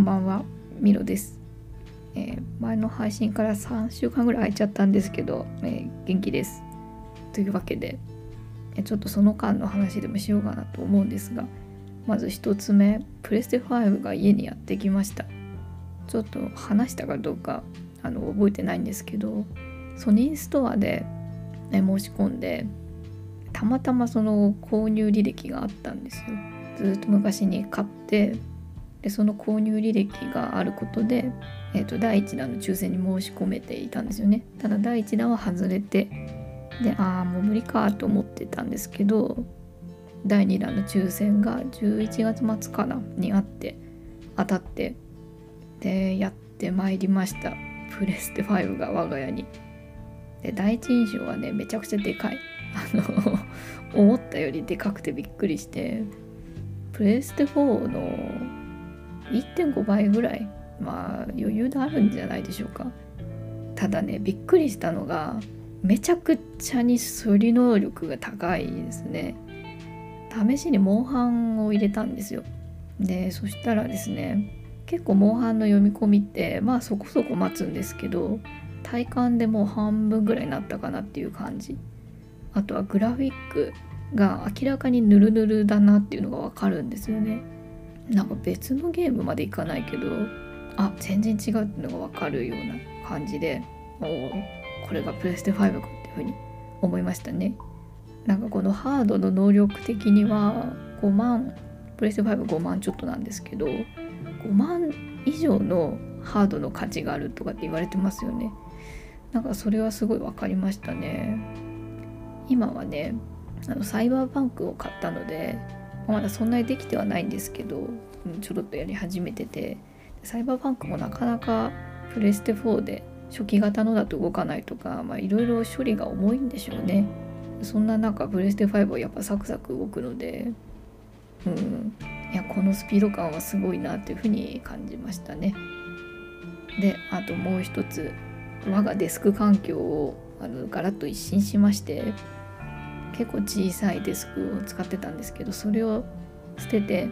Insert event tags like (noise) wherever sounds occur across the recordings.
んばんは、ミロです、えー前の配信から3週間ぐらい空いちゃったんですけど、えー元気です。というわけで、えちょっとその間の話でもしようかなと思うんですが、まず一つ目、プレステ5が家にやってきました。ちょっと話したかどうかあの覚えてないんですけど、ソニーストアで、ね、申し込んで、たまたまその購入履歴があったんですよ。ずっと昔に買ってでその購入履歴があることで、えー、と第1弾の抽選に申し込めていたんですよね。ただ第1弾は外れてでああもう無理かと思ってたんですけど第2弾の抽選が11月末かなにあって当たってでやってまいりました。プレステ5が我が家に。で第一印象はねめちゃくちゃでかい。あの (laughs) 思ったよりでかくてびっくりしてプレステ4の1.5倍ぐらいまあ余裕であるんじゃないでしょうか。ただねびっくりしたのがめちゃくちゃに処理能力が高いですね。試しにモンハンを入れたんですよ。でそしたらですね結構モンハンの読み込みってまあそこそこ待つんですけど体感でもう半分ぐらいになったかなっていう感じ。あとはグラフィックが明らかにヌルヌルだなっていうのがわかるんですよね。なんか別のゲームまでいかないけどあ全然違うっていうのが分かるような感じでおおこれがプレステ5かっていうふうに思いましたね。なんかこのハードの能力的には5万プレステ55万ちょっとなんですけど5万以上のハードの価値があるとかって言われてますよね。なんかそれはすごい分かりましたね。今はねあのサイバーパンクを買ったのでまだそんなにできてはないんですけど、うんちょろっとやり始めてて。サイバーパンクもなかなかプレステ4で初期型のだと動かないとかいろいろ処理が重いんでしょうね。そんな中プレステ5はやっぱサクサク動くのでうん。いやこのスピード感はすごいなっていうふうに感じましたね。であともう一つ我がデスク環境をあのガラッと一新しまして結構小さいデスクを使ってたんですけどそれを捨てて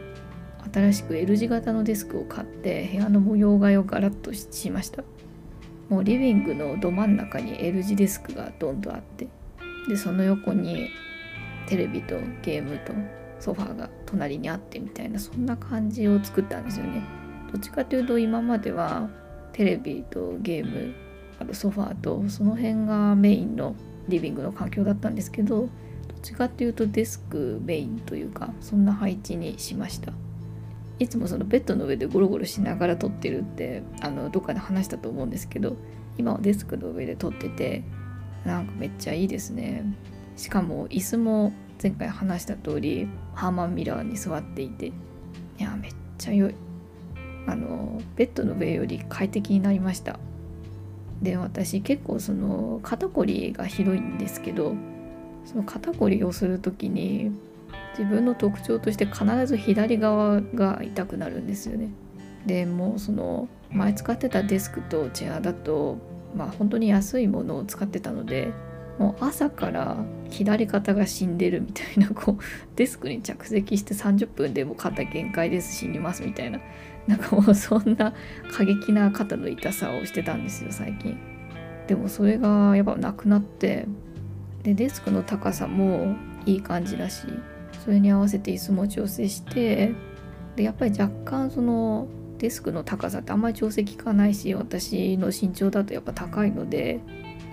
新しく L 字型のデスクを買って部屋の模様替えをガラッとしました。もうリビングのど真ん中に L 字デスクがどんどんあってでその横にテレビとゲームとソファーが隣にあってみたいなそんな感じを作ったんですよね。どっちかというと今まではテレビとゲームあとソファーとその辺がメインのリビングの環境だったんですけどっちかっていうとデスクメインというかそんな配置にしました。いつもそのベッドの上でゴロゴロしながら撮ってるってあのどっかで話したと思うんですけど今はデスクの上で撮っててなんかめっちゃいいですね。しかも椅子も前回話した通りハーマンミラーに座っていていやめっちゃ良い。あのベッドの上より快適になりました。で私結構その肩こりがひどいんですけどその肩こりをする時に自分の特徴として必ず左側が痛くなるんですよね。でもうその前使ってたデスクとチェアだとまあ本当に安いものを使ってたのでもう朝から左肩が死んでるみたいなこうデスクに着席して30分でも肩限界です死にますみたいななんかもうそんな過激な肩の痛さをしてたんですよ最近。でもそれがやっぱなくなってでデスクの高さもいい感じだしそれに合わせて椅子も調整してでやっぱり若干そのデスクの高さってあんまり調整効かないし私の身長だとやっぱ高いので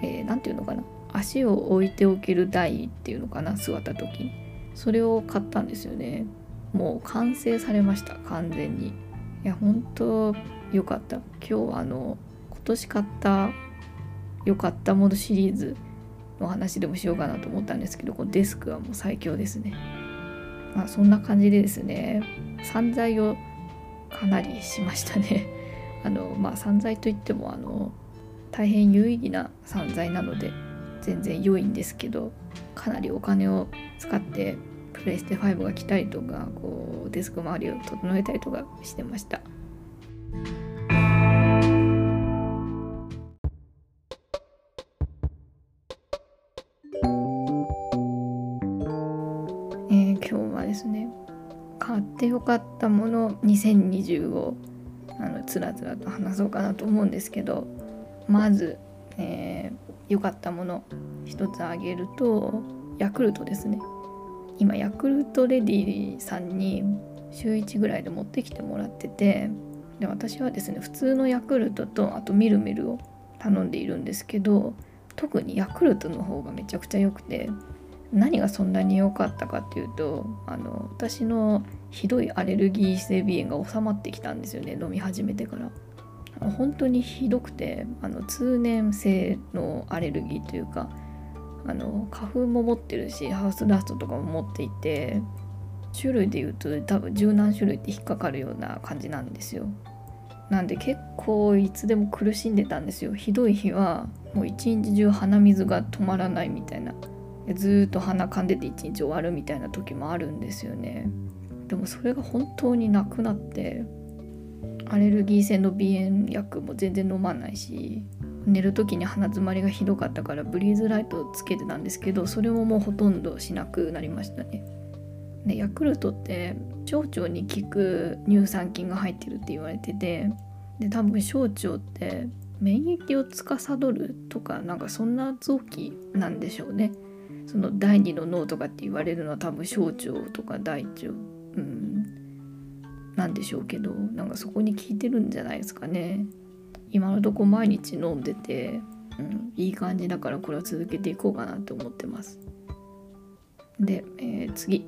何、えー、て言うのかな足を置いておける台っていうのかな座った時に。それを買ったんですよね。もう完成されました完全に。いや本当良かった。今日はあの今年買った良かったものシリーズの話でもしようかなと思ったんですけどこのデスクはもう最強ですね。まあそんな感じでですね散財をかなりしましたね。(laughs) あのまあ散財といってもあの大変有意義な散財なので全然良いんですけどかなりお金を使ってプレイステ5が来たりとかこうデスク周りを整えたりとかしてました。かったもの2020をあのつらつらと話そうかなと思うんですけどまず良、えー、かったもの一つ挙げるとヤクルトですね。今ヤクルトレディさんに週1ぐらいで持ってきてもらっててで私はですね普通のヤクルトとあとミルミルを頼んでいるんですけど特にヤクルトの方がめちゃくちゃ良くて何がそんなに良かったかっていうとあの私のひどいアレルギー性鼻炎が収まってきたんですよね飲み始めてから。本当にひどくてあの通年性のアレルギーというかあの花粉も持ってるしハウスダストとかも持っていて種類で言うと多分十何種類って引っかかるような感じなんですよ。なんで結構いつでも苦しんでたんですよ。ひどい日はもう一日中鼻水が止まらないみたいな。ずっと鼻かんでて一日終わるみたいな時もあるんですよね。でもそれが本当になくなってアレルギー性の鼻炎薬も全然飲まないし寝る時に鼻づまりがひどかったからブリーズライトをつけてたんですけどそれももうほとんどしなくなりましたね。でヤクルトって小腸に効く乳酸菌が入ってるって言われててで多分小腸って免疫を司るとかなんかそんな臓器なんでしょうね。その第二の脳とかって言われるのは多分小腸とか大腸。うん。なんでしょうけどなんかそこに効いてるんじゃないですかね。今のとこ毎日飲んでて、うん、いい感じだからこれは続けていこうかなと思ってます。で、えー、次、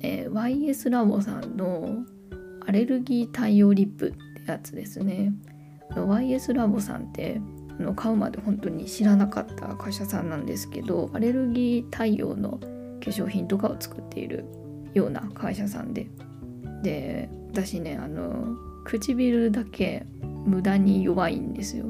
えー、YS ラボさんのアレルギー対応リップってやつですね。YS ラボさんってあの買うまで本当に知らなかった会社さんなんですけどアレルギー対応の化粧品とかを作っているような会社さんで。で私ねあの唇だけ無駄に弱いんですよ。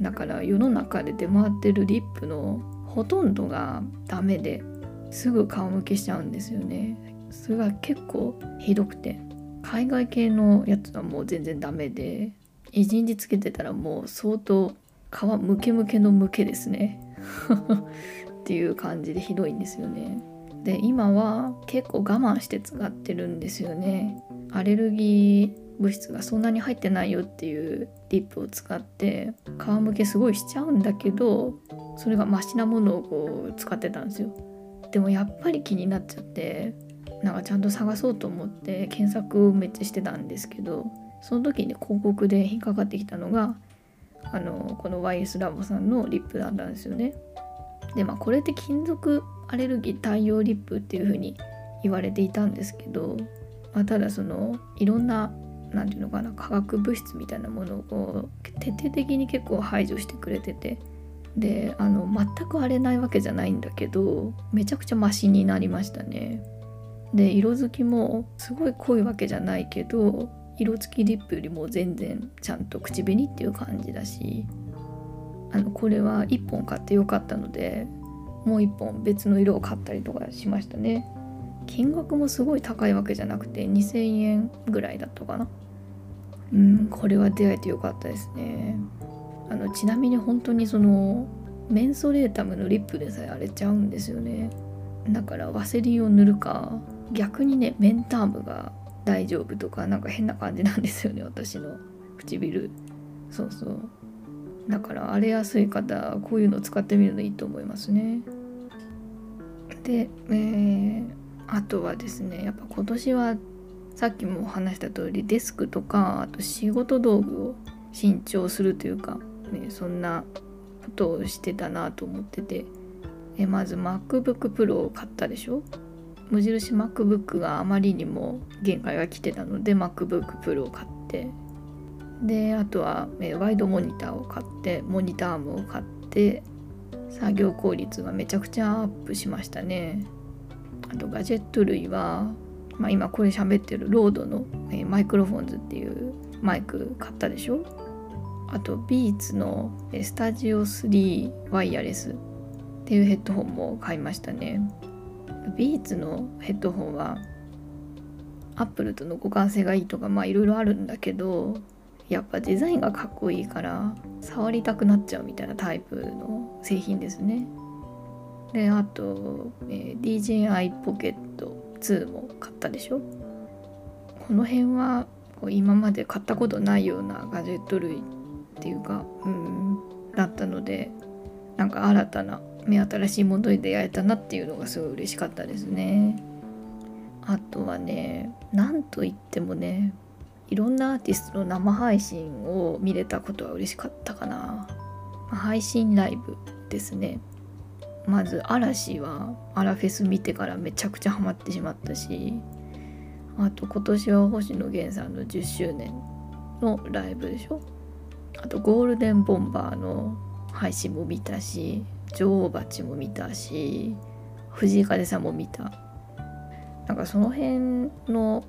だから世の中で出回ってるリップのほとんどがダメですぐ顔向けしちゃうんですよね。それが結構ひどくて。海外系のやつはもう全然ダメで一日つけてたらもう相当皮ムケムケのムケですね。(laughs) っていう感じでひどいんですよね。で今は結構我慢して使ってるんですよねアレルギー物質がそんなに入ってないよっていうリップを使って皮むけすごいしちゃうんだけどそれがマシなものをこう使ってたんですよでもやっぱり気になっちゃってなんかちゃんと探そうと思って検索をめっちゃしてたんですけどその時に広告で引っかかってきたのがあのこの YS ラボさんのリップだったんですよね。でまあこれって金属アレルギー対応リップっていう風に言われていたんですけど、まあ、ただそのいろんな何て言うのかな化学物質みたいなものを徹底的に結構排除してくれててであの全く荒れないわけじゃないんだけどめちゃくちゃマシになりましたね。で色づきもすごい濃いわけじゃないけど色付きリップよりも全然ちゃんと口紅っていう感じだしあのこれは1本買ってよかったのでもう1本別の色を買ったりとかしましたね。金額もすごい高いわけじゃなくて2000円ぐらいだったかな。うんこれは出会えてよかったですね。あのちなみに本当にそのメンソレータムのリップでさえ荒れちゃうんですよね。だからワセリンを塗るか逆にねメンタームが大丈夫とかなんか変な感じなんですよね私の唇。そうそう。だから荒れやすい方こういうのを使ってみるのいいと思いますね。で、えー、あとはですねやっぱ今年はさっきも話した通りデスクとかあと仕事道具を新調するというか、ね、そんなことをしてたなと思っててえまず MacBook Pro を買ったでしょ？無印 MacBook があまりにも限界が来てたので MacBook Pro を買ってであとは、えワイドモニターを買ってモニターアームを買って作業効率がめちゃくちゃアップしましたね。あとガジェット類は、まあ、今これ喋ってる RODE の、え Microphones っていうマイク買ったでしょ？あと Beats の Studio3 Wireless っていうヘッドホンも買いましたね。 Beats のヘッドホンはアップルとの互換性がいいとかまあいろいろあるんだけどやっぱデザインがかっこいいから触りたくなっちゃうみたいなタイプの製品ですね。であと、えー、DJI ポケット2も買ったでしょ？この辺はこう今まで買ったことないようなガジェット類っていうかうんだったのでなんか新たな目新しいものに出会えたなっていうのがすごい嬉しかったですね。あとはねなんといってもねいろんなアーティストの生配信を見れたことは嬉しかったかな。配信ライブですね。まず嵐はアラフェス見てからめちゃくちゃハマってしまったしあと今年は星野源さんの10周年のライブでしょあとゴールデンボンバーの配信も見たし女王蜂も見たし藤井風さんも見たなんかその辺の、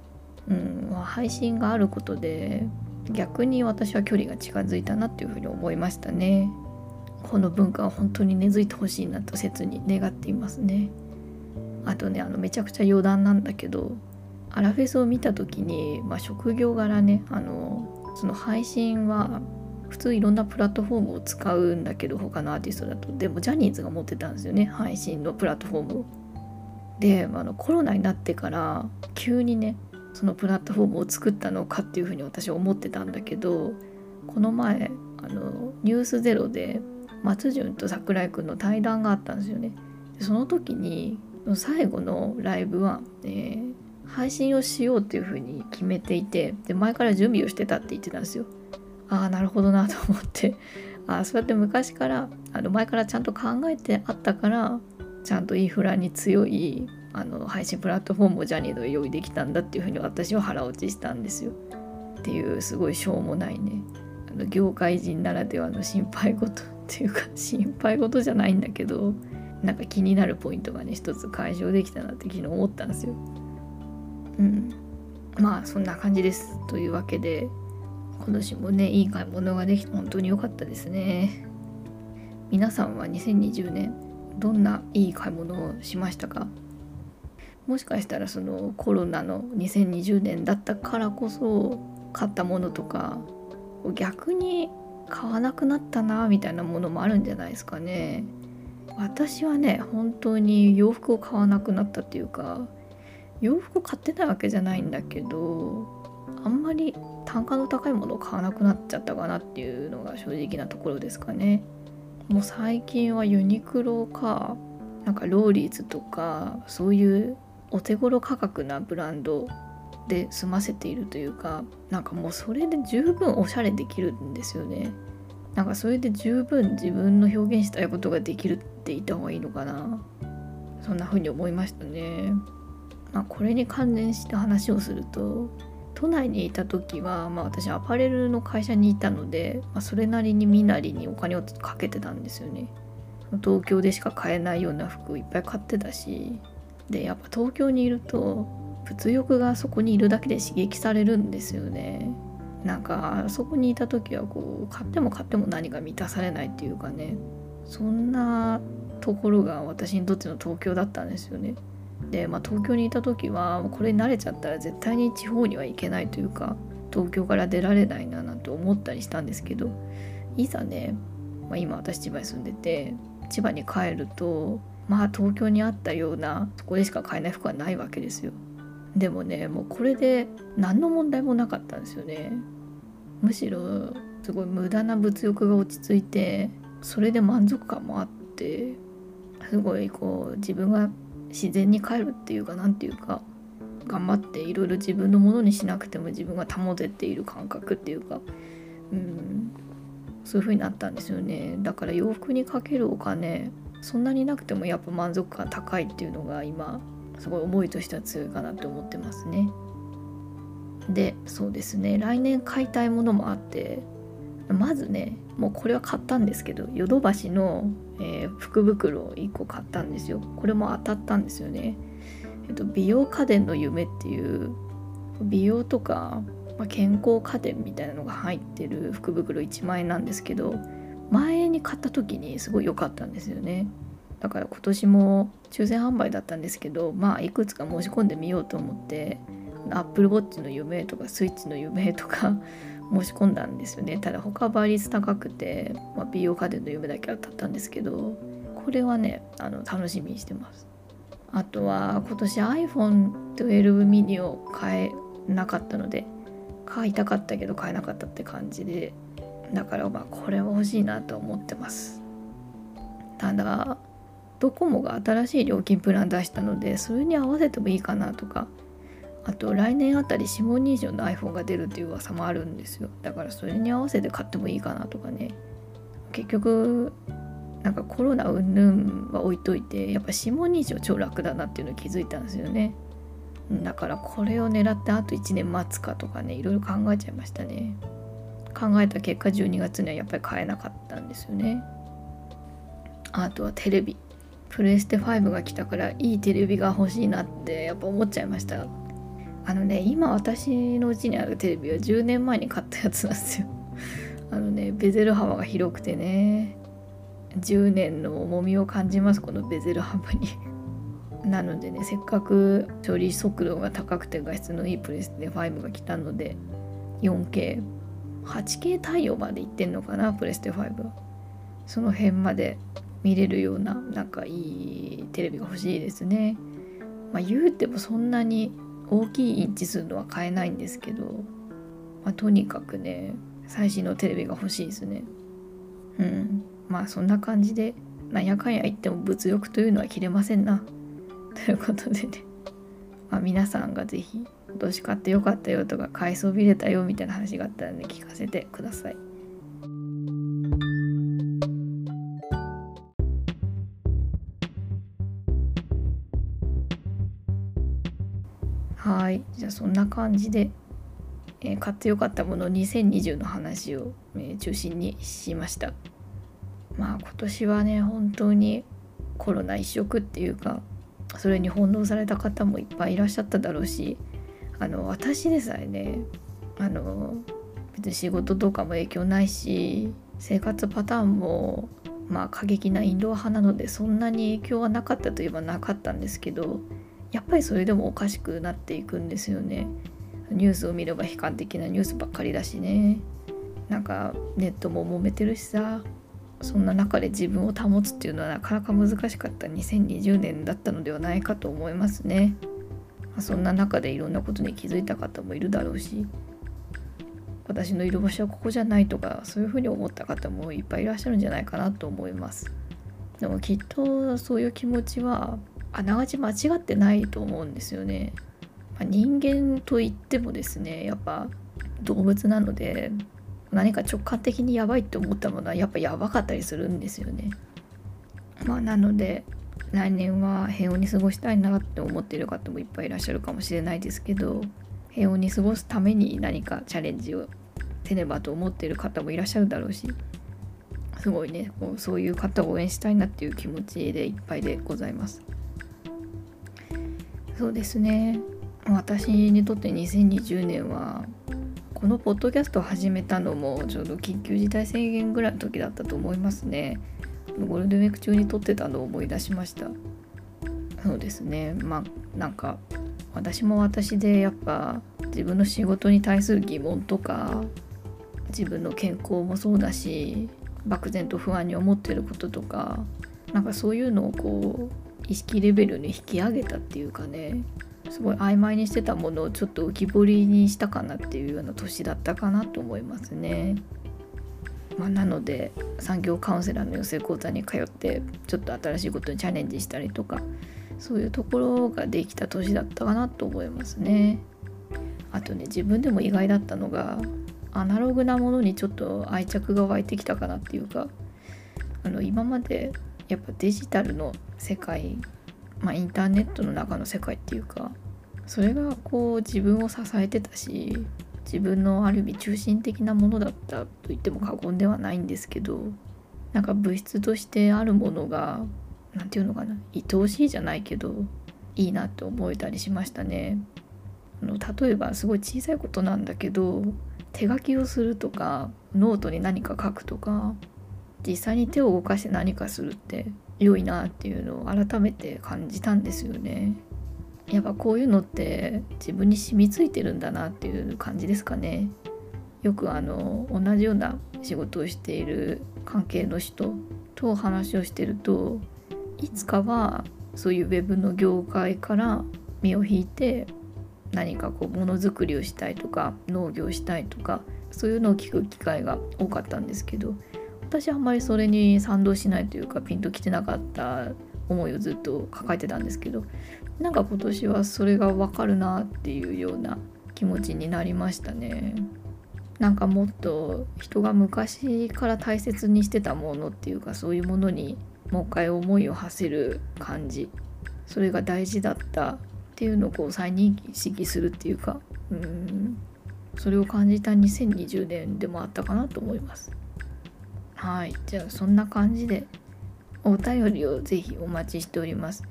うん、配信があることで逆に私は距離が近づいたなっていうふうに思いましたね。この文化は本当に根付いてほしいなと切に願っていますね。あとねあのめちゃくちゃ余談なんだけどアラフェスを見た時に、まあ、職業柄ねあのその配信は普通いろんなプラットフォームを使うんだけど他のアーティストだと。でもジャニーズが持ってたんですよね配信のプラットフォームを。であのコロナになってから急にねそのプラットフォームを作ったのかっていうふうに私は思ってたんだけどこの前あの「ニュースゼロで松潤と櫻井君の対談があったんですよね。その時に最後のライブは、えー、配信をしようっていうふうに決めていてで前から準備をしてたって言ってたんですよ。ああなるほどなと思ってああそうやって昔からあの前からちゃんと考えてあったからちゃんとインフラに強いあの配信プラットフォームをジャニーズが用意できたんだっていうふうに私は腹落ちしたんですよ。っていうすごいしょうもないねあの業界人ならではの心配事っていうか心配事じゃないんだけどなんか気になるポイントがね一つ解消できたなって昨日思ったんですよ。うんまあそんな感じです。というわけで今年もねいい買い物ができて本当に良かったですね皆さんは2020年どんないい買い物をしましたか？もしかしたらそのコロナの2020年だったからこそ買ったものとか逆に買わなくなったなみたいなものもあるんじゃないですかね私はね本当に洋服を買わなくなったっていうか洋服を買ってないわけじゃないんだけどあんまり単価の高いものを買わなくなっちゃったかなっていうのが正直なところですかね。もう最近はユニクロかなんかローリーズとかそういうお手頃価格なブランドで済ませているというかなんかもうそれで十分おしゃれできるんですよね。なんかそれで十分自分の表現したいことができるって言った方がいいのかなそんな風に思いましたね。まあ、これに関連して話をすると都内にいた時は、まあ、私アパレルの会社にいたので、まあ、それなりに身なりにお金をかけてたんですよね。東京でしか買えないような服をいっぱい買ってたしでやっぱ東京にいると物欲がそこにいるだけで刺激されるんですよね。なんかそこにいた時はこう買っても買っても何か満たされないっていうかねそんなところが私にとっての東京だったんですよね。で、まあ、東京にいた時はこれに慣れちゃったら絶対に地方には行けないというか東京から出られないななんて思ったりしたんですけどいざね、まあ、今私千葉に住んでて千葉に帰るとまあ東京にあったようなそこでしか買えない服はないわけですよ。でもねもうこれで何の問題もなかったんですよね。むしろすごい無駄な物欲が落ち着いてそれで満足感もあってすごいこう自分が自然に帰るっていうか何ていうか頑張っていろいろ自分のものにしなくても自分が保てている感覚っていうかうんそういう風になったんですよねだから洋服にかけるお金そんなになくてもやっぱ満足感高いっていうのが今すごい思いとしては強いかなって思ってますね。でそうですね。来年買いたいものもあってまずねもうこれは買ったんですけどヨドバシの、えー、福袋を1個買ったんですよ。これも当たったんですよね、えっと、美容家電の夢っていう美容とか、まあ、健康家電みたいなのが入ってる福袋1万円なんですけど前に買った時にすごい良かったんですよね。だから今年も抽選販売だったんですけどまあいくつか申し込んでみようと思ってアップルウォッチの夢とかスイッチの夢とか (laughs) 申し込んだんですよね。ただ他倍率高くて、まあ、美容家電の夢だけ当たったんですけどこれはねあの楽しみにしてます。あとは今年 iPhone12 mini を買えなかったので買いたかったけど買えなかったって感じでだからまあこれは欲しいなと思ってます。ただドコモが新しい料金プラン出したのでそれに合わせてもいいかなとか。あと来年あたり指紋認証の iPhone が出るっていう噂もあるんですよ。だからそれに合わせて買ってもいいかなとかね。結局なんかコロナ云々は置いといてやっぱ指紋認証超楽だなっていうのを気づいたんですよね。だからこれを狙ってあと1年待つかとかねいろいろ考えちゃいましたね。考えた結果12月にはやっぱり買えなかったんですよね。あとはテレビ。プレステ5が来たからいいテレビが欲しいなってやっぱ思っちゃいました。あのね今私のうちにあるテレビは10年前に買ったやつなんですよ。あのねベゼル幅が広くてね。10年の重みを感じますこのベゼル幅に。なのでねせっかく処理速度が高くて画質のいいプレステ5が来たので 4K 8K 対応までいってんのかなプレステ5は。その辺まで見れるようななんかいいテレビが欲しいですね。まあ言うてもそんなに大きいインチ数のは買えないんですけど、まあ、とにかくね最新のテレビが欲しいですね。うん。まあそんな感じでなんやかんや言っても物欲というのは切れませんな。ということでね、まあ、皆さんが是非今年買ってよかったよとか買いそびれたよみたいな話があったらね聞かせてください。はい。じゃあそんな感じで、えー、買ってよかったもの2020の話を、えー、中心にしました。まあ今年はね本当にコロナ一色っていうかそれに翻弄された方もいっぱいいらっしゃっただろうしあの私でさえねあの別に仕事とかも影響ないし生活パターンもまあ過激なインドア派なのでそんなに影響はなかったといえばなかったんですけどやっぱりそれでもおかしくなっていくんですよね。ニュースを見れば悲観的なニュースばっかりだしね。なんかネットも揉めてるしさそんな中で自分を保つっていうのはなかなか難しかった2020年だったのではないかと思いますね、まあ、そんな中でいろんなことに気づいた方もいるだろうし私のいる場所はここじゃないとかそういうふうに思った方もいっぱいいらっしゃるんじゃないかなと思いますでもきっとそういう気持ちはあながち間違ってないと思うんですよね。まあ、人間といってもですねやっぱ動物なので何か直感的にやばいって思ったものはやっぱやばかったりするんですよね。まあ、なので来年は平穏に過ごしたいなって思っている方もいっぱいいらっしゃるかもしれないですけど平穏に過ごすために何かチャレンジをせねばと思ってる方もいらっしゃるだろうしすごいねこうそういう方を応援したいなっていう気持ちでいっぱいでございます。そうですね私にとって2020年はこのポッドキャストを始めたのもちょうど緊急事態宣言ぐらいの時だったと思いますねゴールデンウィーク中に撮ってたのを思い出しましたそうですねまあなんか私も私でやっぱ自分の仕事に対する疑問とか自分の健康もそうだし漠然と不安に思ってることとかなんかそういうのをこう意識レベルに引き上げたっていうかねすごい曖昧にしてたものをちょっと浮き彫りにしたかなっていうような年だったかなと思いますね。まあ、なので産業カウンセラーの養成講座に通ってちょっと新しいことにチャレンジしたりとかそういうところができた年だったかなと思いますね。あとね自分でも意外だったのがアナログなものにちょっと愛着が湧いてきたかなっていうかあの今までやっぱデジタルの世界、まあ、インターネットの中の世界っていうかそれがこう自分を支えてたし自分のある意味中心的なものだったと言っても過言ではないんですけどなんか物質としてあるものが何て言うのかな愛おしいじゃないけどいいなって思えたりしましたね。あの例えばすごい小さいことなんだけど手書きをするとかノートに何か書くとか実際に手を動かして何かするって良いなっていうのを改めて感じたんですよね。やっぱこういうのって自分に染みついてるんだなっていう感じですかね。よくあの同じような仕事をしている関係の人と話をしてるといつかはそういうウェブの業界から身を引いて何かこうものづくりをしたいとか農業したいとかそういうのを聞く機会が多かったんですけど私はあんまりそれに賛同しないというかピンときてなかった思いをずっと抱えてたんですけどなんか今年はそれが分かるなっていうような気持ちになりましたね。なんかもっと人が昔から大切にしてたものっていうかそういうものにもう一回思いを馳せる感じ。それが大事だったっていうのをこう再認識するっていうかうん。それを感じた2020年でもあったかなと思います。はい。じゃあそんな感じでお便りをぜひお待ちしております。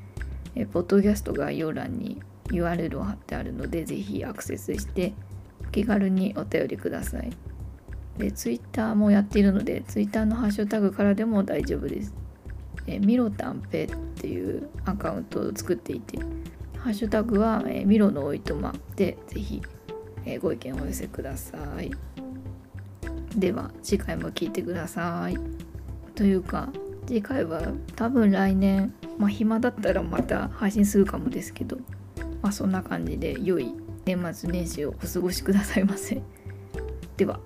えポッドキャスト概要欄に URL を貼ってあるのでぜひアクセスしてお気軽にお便りください。で Twitter もやっているので Twitter のハッシュタグからでも大丈夫です。えミロタンペっていうアカウントを作っていてハッシュタグは、えミロのおいとまでぜひ、えご意見をお寄せください。では次回も聞いてください。というか次回は多分来年まあ暇だったらまた配信するかもですけどまあそんな感じで良い年末年始をお過ごしくださいませ。では。